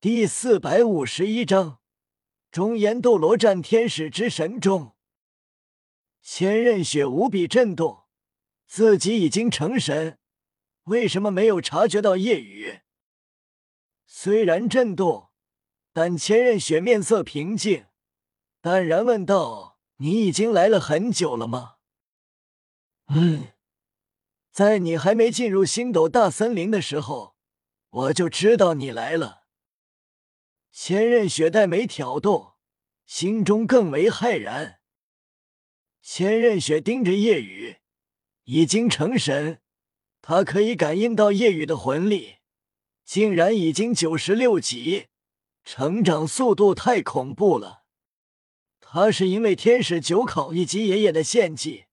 第四百五十一章中炎斗罗战天使之神中，千仞雪无比震动，自己已经成神，为什么没有察觉到夜雨？虽然震动，但千仞雪面色平静，淡然问道：“你已经来了很久了吗？”“嗯，在你还没进入星斗大森林的时候，我就知道你来了。”千仞雪黛眉挑动，心中更为骇然。千仞雪盯着夜雨，已经成神，他可以感应到夜雨的魂力，竟然已经九十六级，成长速度太恐怖了。他是因为天使九考以及爷爷的献祭，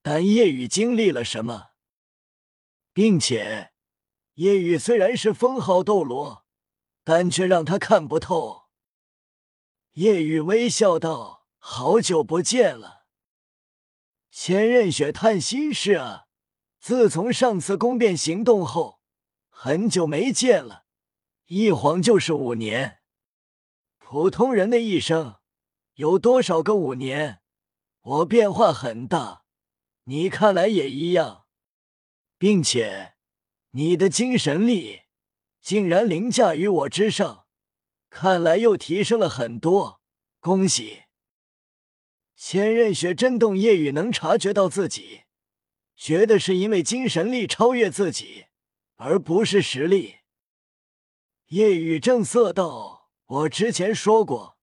但夜雨经历了什么？并且，夜雨虽然是封号斗罗。但却让他看不透。叶雨微笑道：“好久不见了。”千仞雪叹息：“是啊，自从上次宫变行动后，很久没见了，一晃就是五年。普通人的一生有多少个五年？我变化很大，你看来也一样，并且你的精神力。”竟然凌驾于我之上，看来又提升了很多，恭喜！千仞雪震动，夜雨能察觉到自己，觉得是因为精神力超越自己，而不是实力。夜雨正色道：“我之前说过，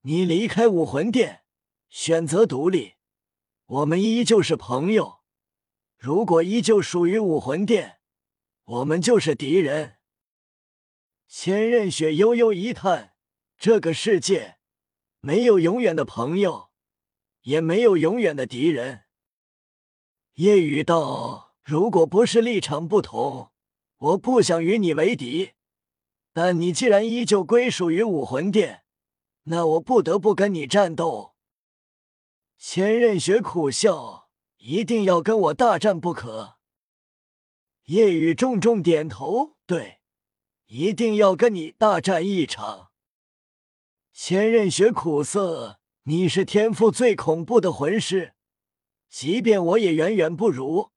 你离开武魂殿，选择独立，我们依旧是朋友；如果依旧属于武魂殿，我们就是敌人。”千仞雪悠悠一叹：“这个世界没有永远的朋友，也没有永远的敌人。”夜雨道：“如果不是立场不同，我不想与你为敌。但你既然依旧归属于武魂殿，那我不得不跟你战斗。”千仞雪苦笑：“一定要跟我大战不可。”夜雨重重点头：“对。”一定要跟你大战一场。千仞雪苦涩，你是天赋最恐怖的魂师，即便我也远远不如。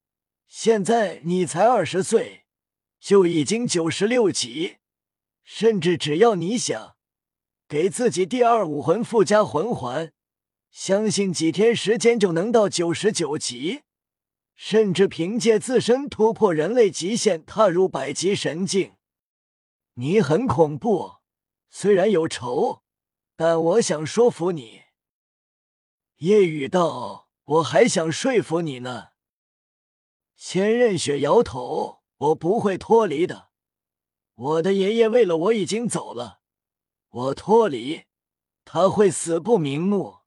现在你才二十岁，就已经九十六级，甚至只要你想，给自己第二武魂附加魂环，相信几天时间就能到九十九级，甚至凭借自身突破人类极限，踏入百级神境。你很恐怖，虽然有仇，但我想说服你。夜雨道：“我还想说服你呢。”千仞雪摇头：“我不会脱离的。我的爷爷为了我已经走了，我脱离，他会死不瞑目。”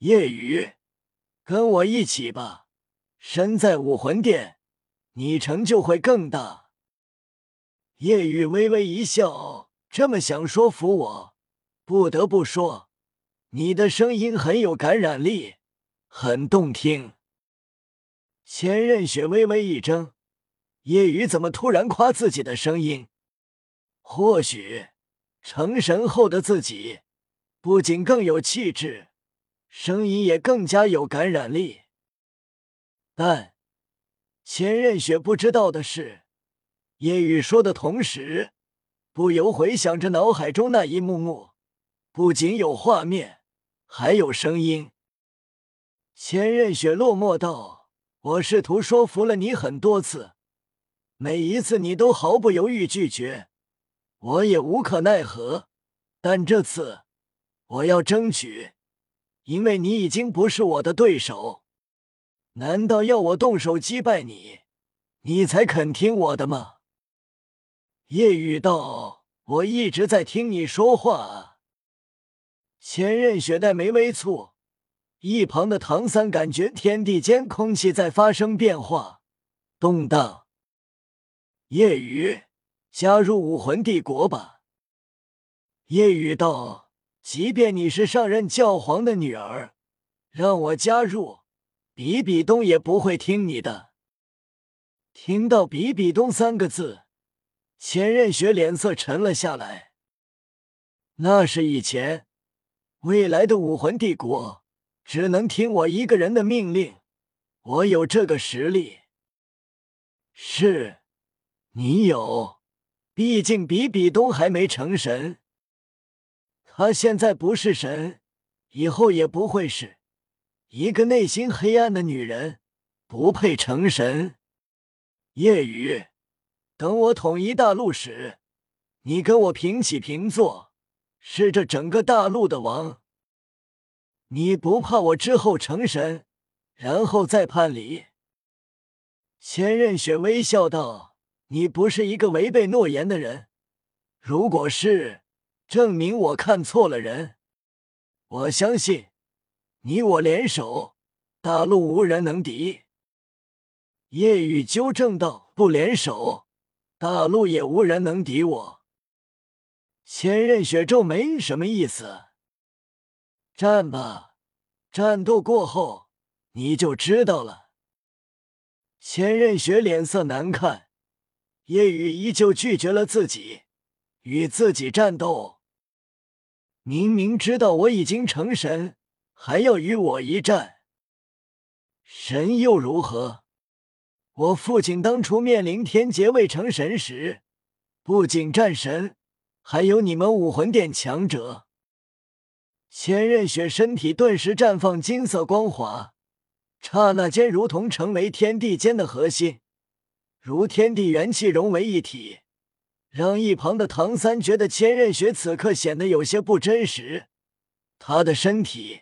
夜雨，跟我一起吧。身在武魂殿，你成就会更大。叶雨微微一笑，这么想说服我，不得不说，你的声音很有感染力，很动听。千仞雪微微一怔，叶雨怎么突然夸自己的声音？或许成神后的自己，不仅更有气质，声音也更加有感染力。但千仞雪不知道的是。叶雨说的同时，不由回想着脑海中那一幕幕，不仅有画面，还有声音。千仞雪落寞道：“我试图说服了你很多次，每一次你都毫不犹豫拒绝，我也无可奈何。但这次，我要争取，因为你已经不是我的对手。难道要我动手击败你，你才肯听我的吗？”夜雨道：“我一直在听你说话。”千仞雪黛眉微蹙，一旁的唐三感觉天地间空气在发生变化，动荡。夜雨，加入武魂帝国吧。夜雨道：“即便你是上任教皇的女儿，让我加入，比比东也不会听你的。”听到“比比东”三个字。千仞雪脸色沉了下来。那是以前，未来的武魂帝国只能听我一个人的命令。我有这个实力。是，你有，毕竟比比东还没成神。他现在不是神，以后也不会是。一个内心黑暗的女人，不配成神。夜雨，等我统一大陆时，你跟我平起平坐，是这整个大陆的王。你不怕我之后成神，然后再叛离？千仞雪微笑道：“你不是一个违背诺言的人。如果是，证明我看错了人。我相信，你我联手，大陆无人能敌。”夜雨纠正道：“不联手，大陆也无人能敌我。”千仞雪皱眉：“什么意思？”战吧，战斗过后你就知道了。千仞雪脸色难看，夜雨依旧拒绝了自己，与自己战斗。明明知道我已经成神，还要与我一战，神又如何？我父亲当初面临天劫未成神时，不仅战神，还有你们武魂殿强者。千仞雪身体顿时绽放金色光华，刹那间如同成为天地间的核心，如天地元气融为一体，让一旁的唐三觉得千仞雪此刻显得有些不真实。他的身体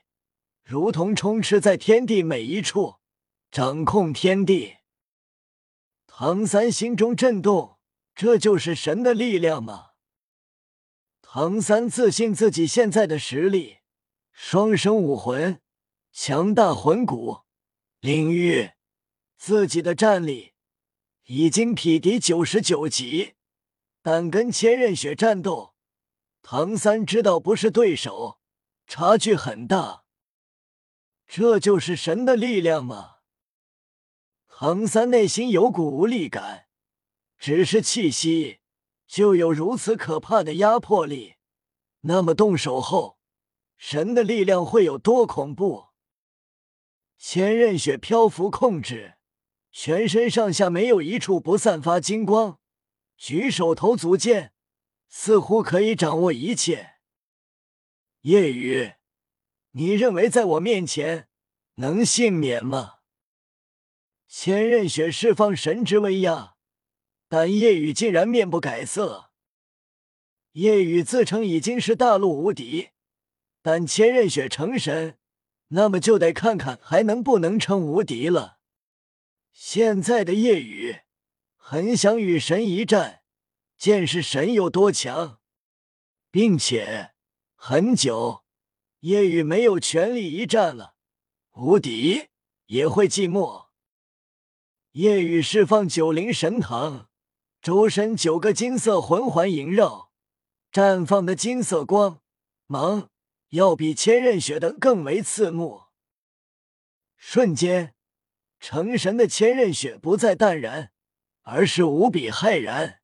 如同充斥在天地每一处，掌控天地。唐三心中震动，这就是神的力量吗？唐三自信自己现在的实力：双生武魂，强大魂骨，领域自己的战力已经匹敌九十九级，但跟千仞雪战斗，唐三知道不是对手，差距很大。这就是神的力量吗？唐三内心有股无力感，只是气息就有如此可怕的压迫力。那么动手后，神的力量会有多恐怖？千仞雪漂浮控制，全身上下没有一处不散发金光，举手投足间似乎可以掌握一切。夜雨，你认为在我面前能幸免吗？千仞雪释放神之威压，但夜雨竟然面不改色。夜雨自称已经是大陆无敌，但千仞雪成神，那么就得看看还能不能称无敌了。现在的夜雨很想与神一战，见识神有多强，并且很久夜雨没有全力一战了，无敌也会寂寞。夜雨释放九灵神藤，周身九个金色魂环萦绕，绽放的金色光芒要比千仞雪的更为刺目。瞬间，成神的千仞雪不再淡然，而是无比骇然。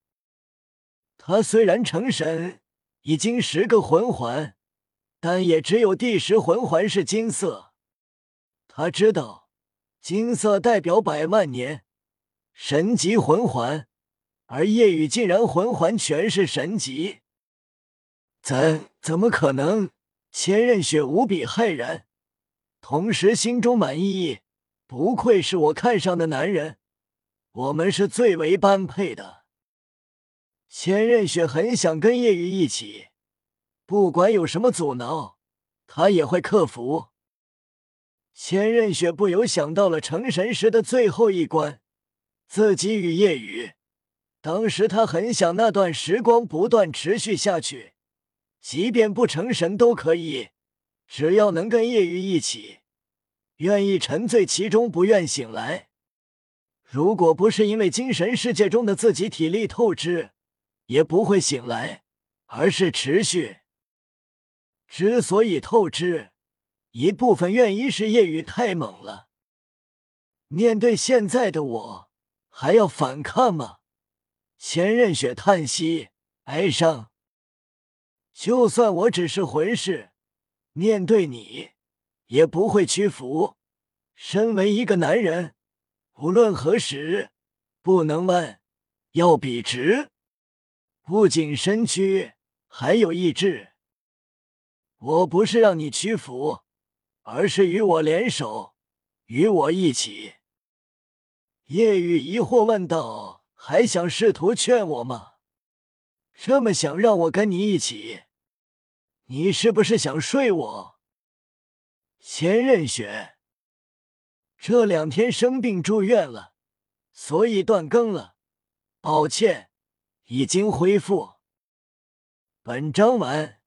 他虽然成神，已经十个魂环，但也只有第十魂环是金色。他知道。金色代表百万年神级魂环，而夜雨竟然魂环全是神级，怎怎么可能？千仞雪无比骇然，同时心中满意，不愧是我看上的男人，我们是最为般配的。千仞雪很想跟夜雨一起，不管有什么阻挠，他也会克服。千仞雪不由想到了成神时的最后一关，自己与夜雨。当时他很想那段时光不断持续下去，即便不成神都可以，只要能跟夜雨一起，愿意沉醉其中，不愿醒来。如果不是因为精神世界中的自己体力透支，也不会醒来，而是持续。之所以透支。一部分原因是夜雨太猛了。面对现在的我，还要反抗吗？千仞雪叹息，哀伤。就算我只是魂师，面对你也不会屈服。身为一个男人，无论何时，不能弯，要笔直。不仅身躯，还有意志。我不是让你屈服，而是与我联手，与我一起。叶雨疑惑问道：“还想试图劝我吗？这么想让我跟你一起？你是不是想睡我？”千仞雪这两天生病住院了，所以断更了，抱歉。已经恢复。本章完。